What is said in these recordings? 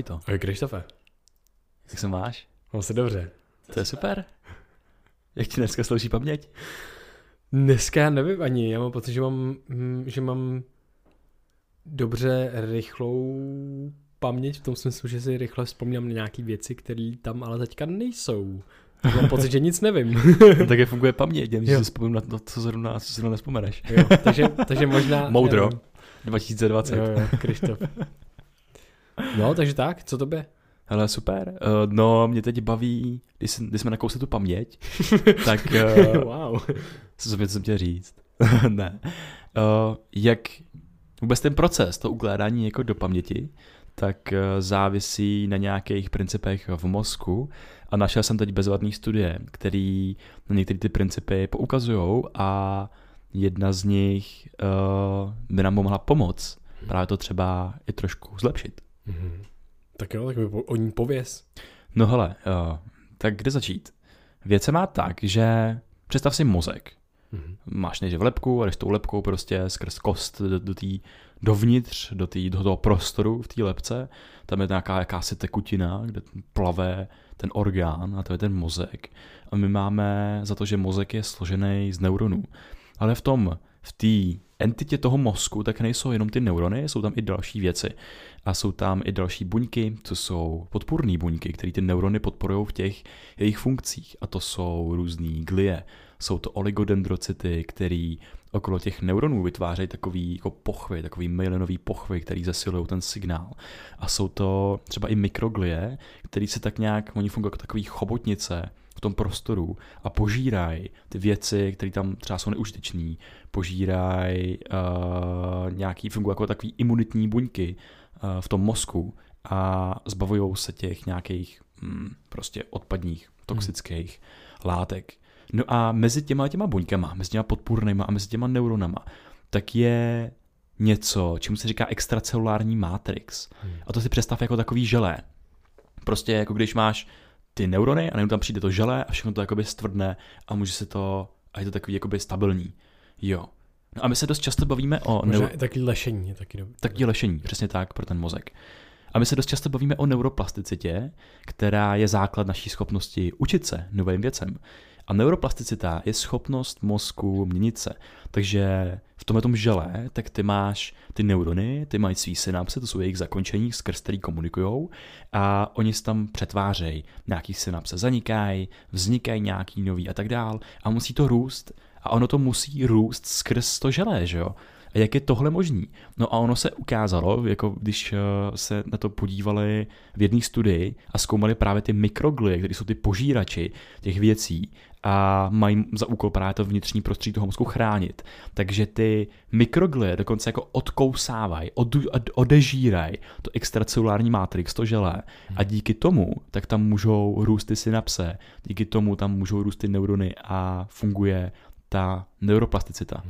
Vojto. Ahoj Krištofe. Jak se máš? Mám se dobře. To je super. Jak ti dneska slouží paměť? Dneska já nevím ani, já mám pocit, že mám, hm, že mám dobře rychlou paměť v tom smyslu, že si rychle vzpomínám na nějaké věci, které tam ale teďka nejsou. Mám pocit, že nic nevím. no, tak je funguje paměť, že si vzpomínám na to, co zrovna, co si nespomeneš. jo, takže, takže možná... Moudro. 2020. Jo, jo, Krištof. No, takže tak, co to by? Hele, super. Uh, no, mě teď baví, když, jsme, když jsme nakousli tu paměť, tak... Uh, wow. Co jsem, jsem chtěl říct? ne. Uh, jak vůbec ten proces, to ukládání jako do paměti, tak uh, závisí na nějakých principech v mozku a našel jsem teď bezvadný studie, který na některé ty principy poukazují a jedna z nich uh, by nám mohla pomoct právě to třeba i trošku zlepšit. Mm-hmm. Tak jo, tak o ní pověz. No hele, uh, tak kde začít? Věc se má tak, že představ si mozek. Mm-hmm. Máš nejdřív lepku a jdeš tou lepkou prostě skrz kost do, do tý, dovnitř, do, tý, do toho prostoru v té lepce. Tam je nějaká jakási tekutina, kde plave ten orgán a to je ten mozek. A my máme za to, že mozek je složený z neuronů. Ale v tom, v té entitě toho mozku tak nejsou jenom ty neurony, jsou tam i další věci. A jsou tam i další buňky, co jsou podpůrné buňky, které ty neurony podporují v těch jejich funkcích. A to jsou různé glie, jsou to oligodendrocyty, které okolo těch neuronů vytvářejí takový jako pochvy, takový myelinový pochvy, který zesilují ten signál. A jsou to třeba i mikroglie, které se tak nějak, oni fungují jako takový chobotnice, v tom prostoru a požírají ty věci, které tam třeba jsou neužitečné, požírají uh, nějaký, fungují jako takový imunitní buňky uh, v tom mozku a zbavují se těch nějakých mm, prostě odpadních, toxických hmm. látek. No a mezi těma těma buňkama, mezi těma podpůrnýma a mezi těma neuronama, tak je něco, čemu se říká extracelulární matrix. Hmm. A to si představ jako takový želé. Prostě jako když máš ty neurony a najednou tam přijde to želé a všechno to jakoby stvrdne a může se to, a je to takový jakoby stabilní. Jo. No a my se dost často bavíme o... Možná neu... taky lešení je taky dobrý. Taky lešení, přesně tak, pro ten mozek. A my se dost často bavíme o neuroplasticitě, která je základ naší schopnosti učit se novým věcem. A neuroplasticita je schopnost mozku měnit se. Takže v tomhle tom žele, tak ty máš ty neurony, ty mají svý synapse, to jsou jejich zakončení, skrz který komunikujou a oni se tam přetvářejí. Nějaký synapse zanikají, vznikají nějaký nový a tak dál a musí to růst. A ono to musí růst skrz to želé, že jo? A jak je tohle možný? No a ono se ukázalo, jako když eh, se na to podívali v jedné studii a zkoumali právě ty mikroglie, které jsou ty požírači těch věcí a mají za úkol právě to vnitřní prostředí toho mozku chránit. Takže ty mikroglie dokonce jako odkousávají, od, od, odežírají to extracelulární matrix, to želé a díky tomu tak tam můžou růst ty synapse, díky tomu tam můžou růst ty neurony a funguje ta neuroplasticita.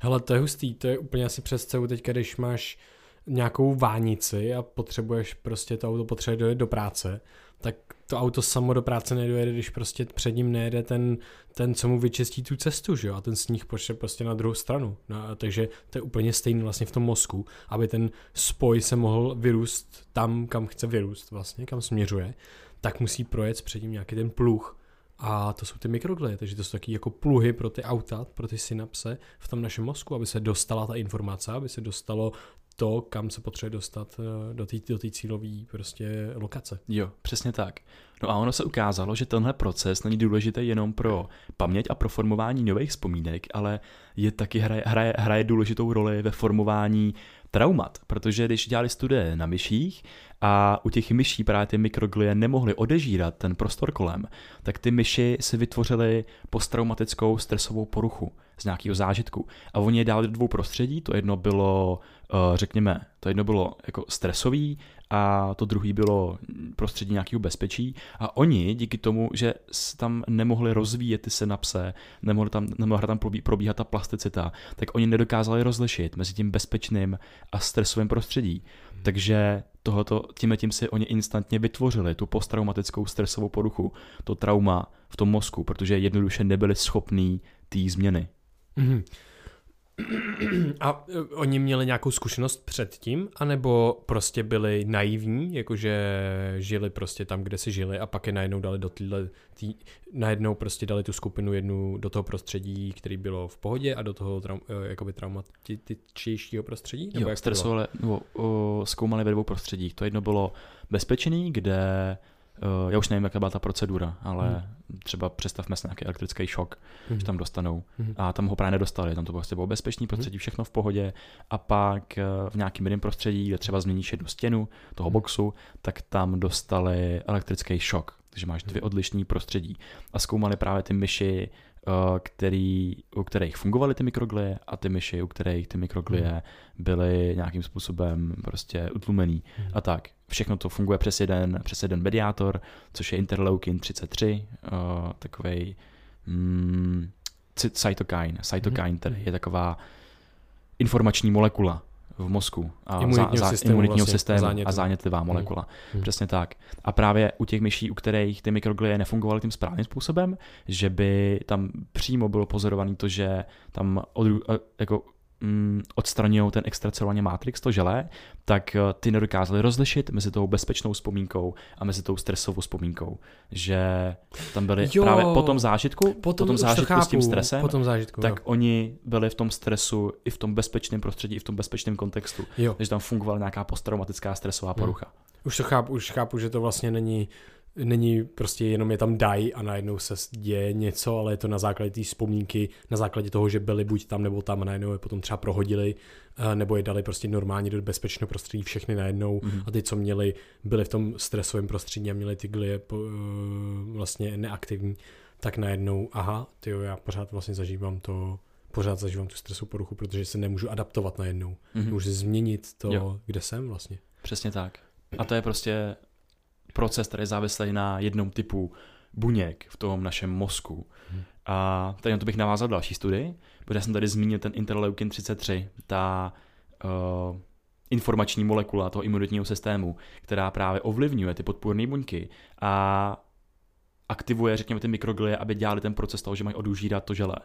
Hele, to je hustý, to je úplně asi představu teď, když máš nějakou vánici a potřebuješ prostě to auto potřebuje dojet do práce, tak to auto samo do práce nedojede, když prostě před ním nejede ten, ten co mu vyčistí tu cestu, že jo, a ten sníh pošle prostě na druhou stranu. No, takže to je úplně stejný vlastně v tom mozku, aby ten spoj se mohl vyrůst tam, kam chce vyrůst vlastně, kam směřuje, tak musí projet před ním nějaký ten pluh, a to jsou ty mikroglie, takže to jsou taky jako pluhy pro ty auta, pro ty synapse v tom našem mozku, aby se dostala ta informace, aby se dostalo to, kam se potřebuje dostat eh, do té do cílové prostě lokace. Jo, přesně tak. No a ono se ukázalo, že tenhle proces není důležitý jenom pro paměť a pro formování nových vzpomínek, ale je taky hraje, hraje, hraje důležitou roli ve formování traumat, protože když dělali studie na myších a u těch myší právě ty mikroglie nemohly odežírat ten prostor kolem, tak ty myši si vytvořily posttraumatickou stresovou poruchu z nějakého zážitku. A oni je dali do dvou prostředí, to jedno bylo, eh, řekněme, to jedno bylo jako stresový a to druhý bylo prostředí nějakého bezpečí a oni díky tomu, že tam nemohli rozvíjet ty synapse, nemohli tam, nemohla tam probíhat ta plasticita, tak oni nedokázali rozlišit mezi tím bezpečným a stresovým prostředí. Hmm. Takže tohoto, tím tím si oni instantně vytvořili tu posttraumatickou stresovou poruchu, to trauma v tom mozku, protože jednoduše nebyli schopní té změny. Mm-hmm. A e, oni měli nějakou zkušenost předtím, anebo prostě byli naivní, jakože žili prostě tam, kde si žili a pak je najednou dali do týhle, tý, najednou prostě dali tu skupinu jednu do toho prostředí, který bylo v pohodě a do toho traum, e, jakoby traumatičtějšího prostředí? Nebo jo, stresovali, nebo o, zkoumali ve dvou prostředích. To jedno bylo bezpečný, kde já už nevím, jaká byla ta procedura, ale hmm. třeba představme si nějaký elektrický šok, hmm. že tam dostanou. Hmm. A tam ho právě nedostali, tam to prostě bylo bezpečný prostředí, hmm. všechno v pohodě. A pak uh, v nějakým jiném prostředí, kde třeba změníš jednu stěnu toho hmm. boxu, tak tam dostali elektrický šok. Takže máš dvě hmm. odlišné prostředí. A zkoumali právě ty myši, který, u kterých fungovaly ty mikroglie a ty myši, u kterých ty mikroglie hmm. byly nějakým způsobem prostě utlumený hmm. a tak všechno to funguje přes jeden, přes jeden mediátor, což je interleukin 33, uh, takový mm, cytokine. Cytokine mm-hmm. tedy je taková informační molekula v mozku a imunitního za, za, systému, imunitního vlastně, systému a, a zánětlivá molekula. Hmm. Přesně tak. A právě u těch myší, u kterých ty mikroglie nefungovaly tím správným způsobem, že by tam přímo bylo pozorované to, že tam od, jako mm, odstraňují ten extracelulární matrix, to želé, tak eh, ty nedokázali rozlišit mezi tou bezpečnou vzpomínkou a mezi tou stresovou vzpomínkou. Že tam byli jo, právě po tom zážitku, po tom, zážitku chápu, s tím stresem, po tom zážitku, tak jo. oni byli v tom stresu i v tom bezpečném prostředí, i v tom bezpečném kontextu. Jo. Takže tam fungovala nějaká posttraumatická stresová porucha. Hmm. Už to chápu, už chápu, že to vlastně není není prostě jenom je tam dají a najednou se děje něco, ale je to na základě té vzpomínky, na základě toho, že byli buď tam nebo tam a najednou je potom třeba prohodili, eh, nebo je dali prostě normálně do bezpečného prostředí všechny najednou mm-hmm. a ty, co měli, byli v tom stresovém prostředí a měli ty glie eh, vlastně neaktivní, tak najednou, aha, ty já pořád vlastně zažívám to, pořád zažívám tu stresovou poruchu, protože se nemůžu adaptovat najednou. Mm-hmm. Můžu změnit to, jo. kde jsem vlastně. Přesně tak. A to je prostě proces, který je závislý na jednom typu buněk v tom našem mozku. Hmm. A tady na to bych navázal další studii, protože jsem tady zmínil ten interleukin 33, ta uh, informační molekula toho imunitního systému, která právě ovlivňuje ty podpůrné buňky a aktivuje, řekněme, ty mikroglie, aby dělali ten proces toho, že mají odužírat to žele.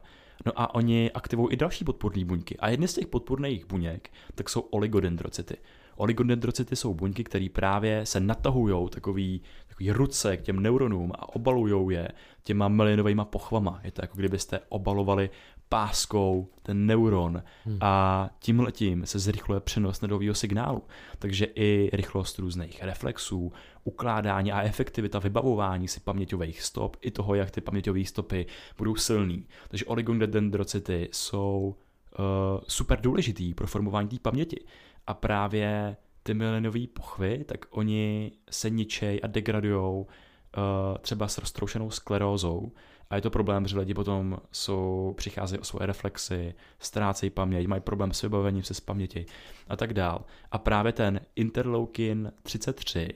No a oni aktivují i další podpůrné buňky. A jedny z těch podpůrných buněk, tak jsou oligodendrocyty. Oligodendrocyty jsou buňky, které právě se natahují takový, takový ruce k těm neuronům a obalují je těma melinovými pochvama. Je to jako kdybyste obalovali páskou ten neuron hmm. a tím letím se zrychluje přenos nedového signálu. Takže i rychlost různých reflexů, ukládání a efektivita vybavování si paměťových stop, i toho, jak ty paměťové stopy budou silný. Takže oligodendrocyty jsou uh, super důležitý pro formování té paměti a právě ty milenové pochvy, tak oni se ničej a degradujou uh, třeba s roztroušenou sklerózou a je to problém, že lidi potom jsou, přicházejí o svoje reflexy, ztrácejí paměť, mají problém s vybavením se z paměti a tak dál. A právě ten interleukin 33,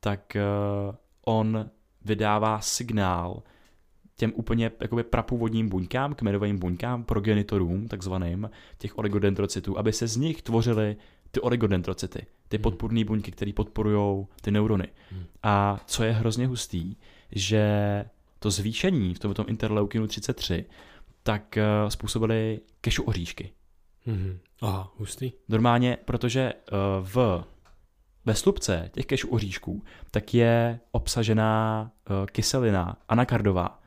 tak uh, on vydává signál těm úplně jakoby prapůvodním buňkám, kmenovým buňkám, progenitorům, takzvaným, těch oligodendrocytů, aby se z nich tvořily ty oligodendrocyty, ty hmm. podpůrné buňky, které podporují ty neurony. Hmm. A co je hrozně hustý, že to zvýšení v tomto interleukinu 33 tak uh, způsobily kešu oříšky. Hmm. Aha, hustý. Normálně, protože uh, v ve slupce těch kešu oříšků tak je obsažená uh, kyselina anakardová,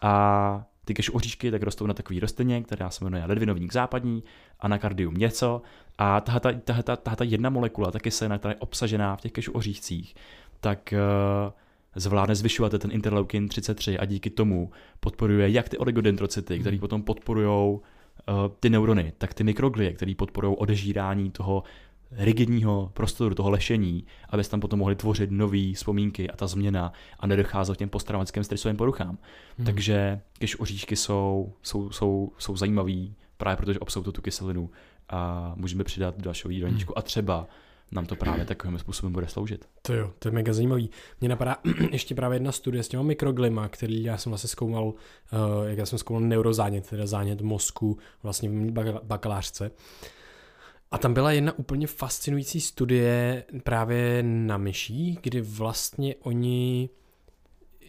a ty kešu oříšky tak rostou na takový rostlině, která se jmenuje ledvinovník západní, anakardium něco a tahle ta, tahle ta, tahle ta jedna molekula, ta kyselina, která je obsažená v těch kešu oříšcích, tak uh, zvládne zvyšovat ten interleukin 33 a díky tomu podporuje jak ty oligodendrocyty, hmm. které potom podporují uh, ty neurony, tak ty mikroglie, které podporují odežírání toho rigidního prostoru, toho lešení, aby se tam potom mohli tvořit nové vzpomínky a ta změna a nedocházelo k těm posttraumatickým stresovým poruchám. Hmm. Takže když oříšky jsou, jsou, jsou, jsou zajímavý právě protože obsahují tu kyselinu a můžeme přidat do dalšího jídelníčku hmm. a třeba nám to právě takovým způsobem bude sloužit. To jo, to je mega zajímavý. Mně napadá ještě právě jedna studie s těma mikroglima, který já jsem vlastně zkoumal, uh, jak já jsem zkoumal neurozánět, teda zánět mozku vlastně v bakalářce. A tam byla jedna úplně fascinující studie právě na myší, kdy vlastně oni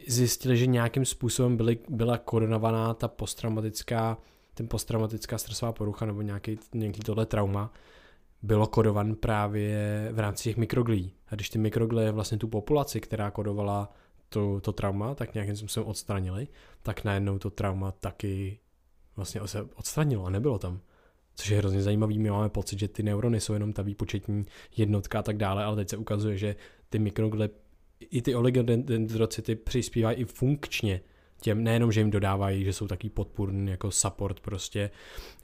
zjistili, že nějakým způsobem byly, byla koordinovaná ta posttraumatická, ten posttraumatická stresová porucha nebo nějaký, nějaký tohle trauma bylo kodovan právě v rámci těch mikroglí. A když ty mikroglie vlastně tu populaci, která kodovala to, to trauma, tak nějakým způsobem odstranili, tak najednou to trauma taky vlastně se odstranilo a nebylo tam což je hrozně zajímavý. My máme pocit, že ty neurony jsou jenom ta výpočetní jednotka a tak dále, ale teď se ukazuje, že ty mikrogle, i ty oligodendrocyty přispívají i funkčně těm, nejenom, že jim dodávají, že jsou taky podpůrný jako support prostě,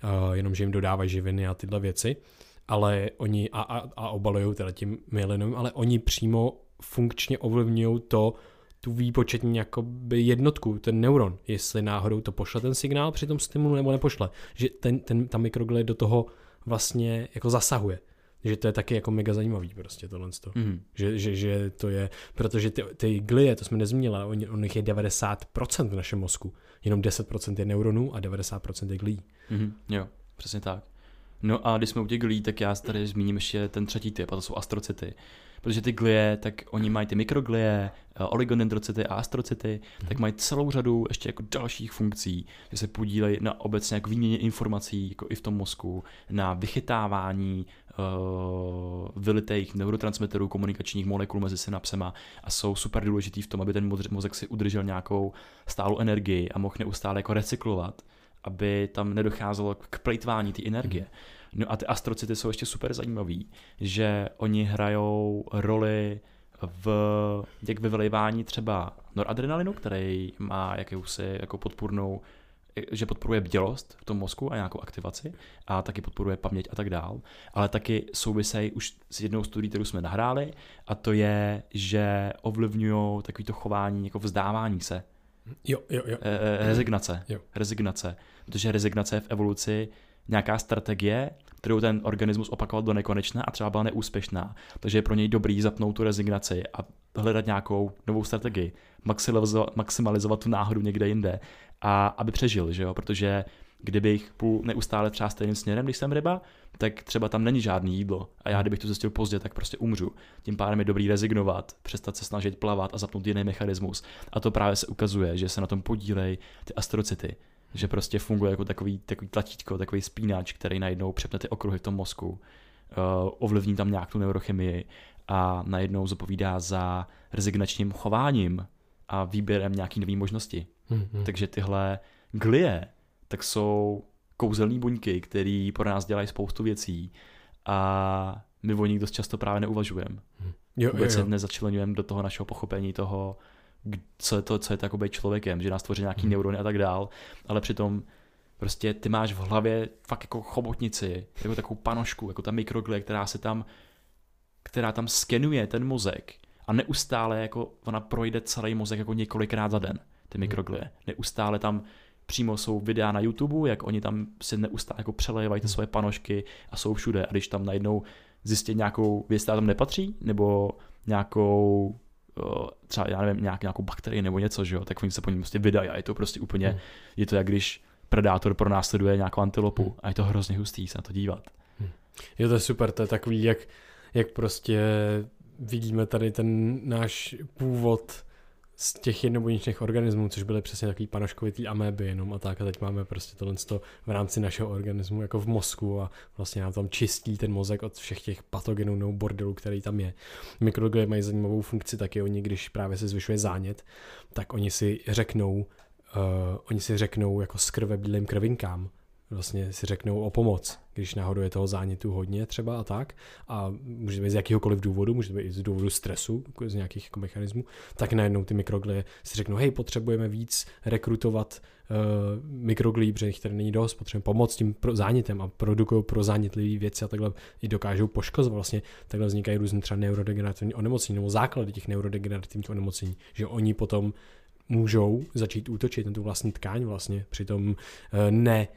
uh, jenom, že jim dodávají živiny a tyhle věci, ale oni a, a, a obalují teda tím myelinovým, ale oni přímo funkčně ovlivňují to, tu výpočetní jakoby jednotku, ten neuron, jestli náhodou to pošle ten signál při tom stimulu nebo nepošle. Že ten, ten, ta mikroglie do toho vlastně jako zasahuje. Že to je taky jako mega zajímavý prostě tohle. Mm. Že, že, že, to je, protože ty, ty glie, to jsme nezmínili, on, on nich je 90% v našem mozku. Jenom 10% je neuronů a 90% je glí. Mm. Jo, přesně tak. No a když jsme u těch glí, tak já tady zmíním ještě ten třetí typ, a to jsou astrocity protože ty glie, tak oni mají ty mikroglie, eh, oligodendrocyty a astrocyty, mm. tak mají celou řadu ještě jako dalších funkcí, že se podílejí na obecně jako výměně informací jako i v tom mozku, na vychytávání uh, vylitých neurotransmiterů, komunikačních molekul mezi synapsema a jsou super důležitý v tom, aby ten mozek si udržel nějakou stálou energii a mohl neustále jako recyklovat, aby tam nedocházelo k plejtvání té energie. Mm. No a ty astrocity jsou ještě super zajímavý, že oni hrajou roli v jak vyvlejvání třeba noradrenalinu, který má jakousi jako podpůrnou že podporuje bdělost v tom mozku a nějakou aktivaci a taky podporuje paměť a tak dál, ale taky souvisejí už s jednou studií, kterou jsme nahráli a to je, že ovlivňují takovýto chování jako vzdávání se. Jo, jo, jo. E, e, rezignace. Jo. Rezignace. Protože rezignace je v evoluci nějaká strategie, kterou ten organismus opakoval do nekonečna a třeba byla neúspěšná. Takže je pro něj dobrý zapnout tu rezignaci a hledat nějakou novou strategii, maximalizovat, tu náhodu někde jinde a aby přežil, že jo? protože kdybych půl neustále třeba stejným směrem, když jsem ryba, tak třeba tam není žádný jídlo. A já, kdybych to zjistil pozdě, tak prostě umřu. Tím pádem je dobrý rezignovat, přestat se snažit plavat a zapnout jiný mechanismus. A to právě se ukazuje, že se na tom podílejí ty astrocity že prostě funguje jako takový, takový tlačítko, takový spínač, který najednou přepne ty okruhy v tom mozku, uh, ovlivní tam nějak tu neurochemii a najednou zapovídá za rezignačním chováním a výběrem nějaký nové možnosti. Mm-hmm. Takže tyhle glie tak jsou kouzelné buňky, které pro nás dělají spoustu věcí a my o nich dost často právě neuvažujeme. Jo, Vůbec jo, jo. se nezačlenujeme do toho našeho pochopení toho, co je to, co je to jako být člověkem, že nás tvoří nějaký hmm. neurony a tak dál, ale přitom prostě ty máš v hlavě fakt jako chobotnici, jako takovou panošku, jako ta mikroglie, která se tam, která tam skenuje ten mozek a neustále jako ona projde celý mozek jako několikrát za den, ty mikroglie. Neustále tam přímo jsou videa na YouTube, jak oni tam si neustále jako přelevají ty svoje panožky a jsou všude. A když tam najednou zjistí nějakou věc, která tam nepatří, nebo nějakou třeba, já nevím, nějak, nějakou bakterii nebo něco, že jo, tak oni se po ní prostě vydají a je to prostě úplně, hmm. je to jak když predátor pronásleduje nějakou antilopu hmm. a je to hrozně hustý se na to dívat. Hmm. Je to super, to je takový, jak, jak prostě vidíme tady ten náš původ z těch jednobuněčných organismů, což byly přesně takový panoškovitý améby jenom a tak a teď máme prostě tohle v rámci našeho organismu jako v mozku a vlastně nám tam čistí ten mozek od všech těch patogenů nebo bordelů, který tam je. Mikroglie mají zajímavou funkci taky, oni když právě se zvyšuje zánět, tak oni si řeknou, uh, oni si řeknou jako s krve bílým krvinkám, vlastně si řeknou o pomoc, když náhodou je toho zánětu hodně třeba a tak, a může být z jakéhokoliv důvodu, může být i z důvodu stresu, z nějakých jako mechanismů, tak najednou ty mikroglie si řeknou, hej, potřebujeme víc rekrutovat uh, mikroglí, protože tady není dost, potřebujeme pomoct tím pro zánětem a produkují pro zánětlivé věci a takhle i dokážou poškozovat. Vlastně takhle vznikají různé třeba neurodegenerativní onemocnění nebo základy těch neurodegenerativních onemocnění, že oni potom můžou začít útočit na tu vlastní tkáň vlastně, přitom uh, ne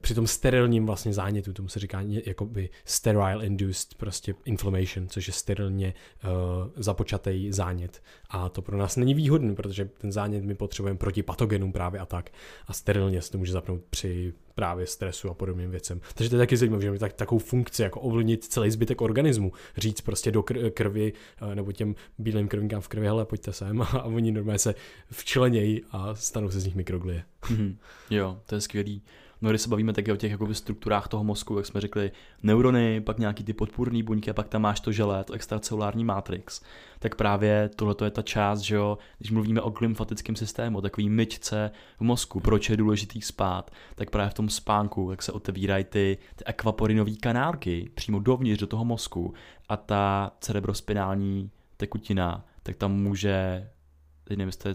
při tom sterilním vlastně zánětu, tomu se říká jakoby sterile induced prostě inflammation, což je sterilně uh, započatý zánět. A to pro nás není výhodný, protože ten zánět my potřebujeme proti patogenům právě a tak. A sterilně se to může zapnout při právě stresu a podobným věcem. Takže to je taky zajímavé, že tak, takovou funkci, jako ovlivnit celý zbytek organismu, říct prostě do krvi eh, nebo těm bílým krvinkám v krvi, hele, pojďte sem a oni normálně se včlenějí a stanou se z nich mikroglie. Mm-hmm. Jo, to je skvělý. No když se bavíme také o těch jakoby, strukturách toho mozku, jak jsme řekli, neurony, pak nějaký ty podpůrné buňky a pak tam máš to želé, to extracelulární matrix, tak právě tohle je ta část, že jo, když mluvíme o glymfatickém systému, takový myčce v mozku, proč je důležitý spát, tak právě v tom spánku, jak se otevírají ty, ty akvaporinové kanálky přímo dovnitř do toho mozku a ta cerebrospinální tekutina, tak tam může, teď nevím, jestli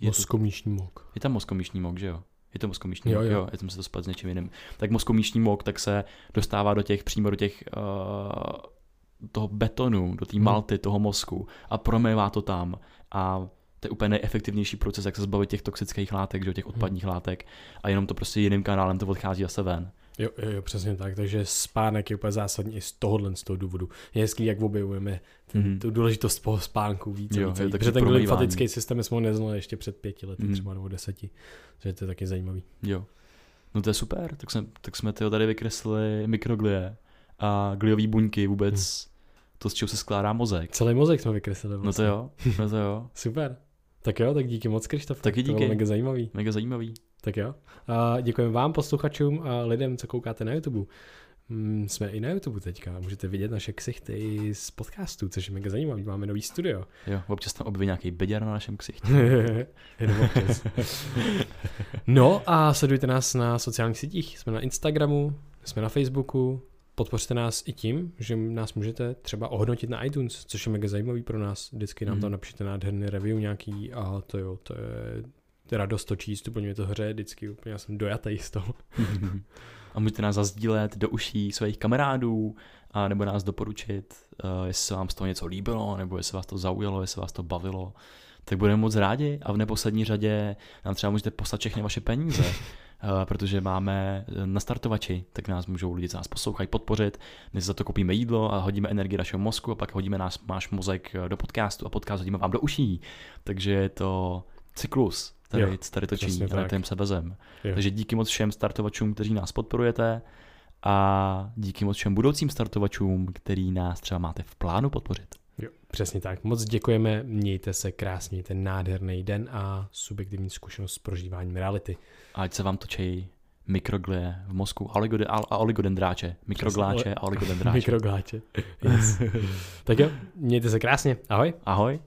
je mozkomíšní mok. Je tam mozkomíšní mok, že jo? Je to mozkomíšní jo, jo. jo, já jsem se to spad s něčím jiným. Tak mozkomíšní mok tak se dostává do těch, přímo do těch uh, toho betonu, do té hmm. malty toho mozku a promývá to tam a to je úplně nejefektivnější proces, jak se zbavit těch toxických látek, že, těch hmm. odpadních hmm. látek a jenom to prostě jiným kanálem to odchází zase ven. Jo, jo, jo, přesně tak. Takže spánek je úplně zásadní i z tohohle z toho důvodu. Je hezký, jak objevujeme ten, mm-hmm. tu důležitost toho spánku víc. Jo, víc, víc. Protože ten lymfatický systém jsme ho neznali ještě před pěti lety, mm-hmm. třeba nebo deseti. Takže to je taky zajímavý. Jo. No to je super, tak, jsme, tak jsme tyho tady vykreslili mikroglie a gliové buňky vůbec, hmm. to, z čeho se skládá mozek. Celý mozek jsme vykreslili vlastně. No to vlastně. jo, no to jo. super. Tak jo, tak díky moc, Krištof. Taky díky. To bylo mega zajímavý. Mega zajímavý. Tak jo. A děkujeme vám, posluchačům a lidem, co koukáte na YouTube. Mm, jsme i na YouTube teďka, můžete vidět naše ksichty z podcastu, což je mega zajímavé, máme nový studio. Jo, občas tam objeví nějaký beďar na našem ksichtě. no a sledujte nás na sociálních sítích, jsme na Instagramu, jsme na Facebooku, podpořte nás i tím, že nás můžete třeba ohodnotit na iTunes, což je mega zajímavý pro nás. Vždycky nám tam mhm. napíšete nádherný review nějaký a to jo, to je radost to číst, úplně mě to hře vždycky, úplně já jsem dojatý z toho. a můžete nás zazdílet do uší svých kamarádů, a nebo nás doporučit, uh, jestli se vám z toho něco líbilo, nebo jestli vás to zaujalo, jestli vás to bavilo, tak budeme moc rádi a v neposlední řadě nám třeba můžete poslat všechny vaše peníze, uh, protože máme na startovači, tak nás můžou lidi, co nás poslouchají, podpořit. My za to koupíme jídlo a hodíme energii našeho mozku a pak hodíme nás, máš mozek do podcastu a podcast hodíme vám do uší. Takže je to cyklus, tady, jo, tady točí Planetem sebezem. Jo. Takže díky moc všem startovačům, kteří nás podporujete a díky moc všem budoucím startovačům, který nás třeba máte v plánu podpořit. Jo, přesně tak. Moc děkujeme, mějte se krásně, ten nádherný den a subjektivní zkušenost s prožíváním reality. Ať se vám točí mikroglie v mozku a oligodendráče. Mikrogláče a oligodendráče. Mikrogláče. Yes. tak jo, mějte se krásně. Ahoj. Ahoj.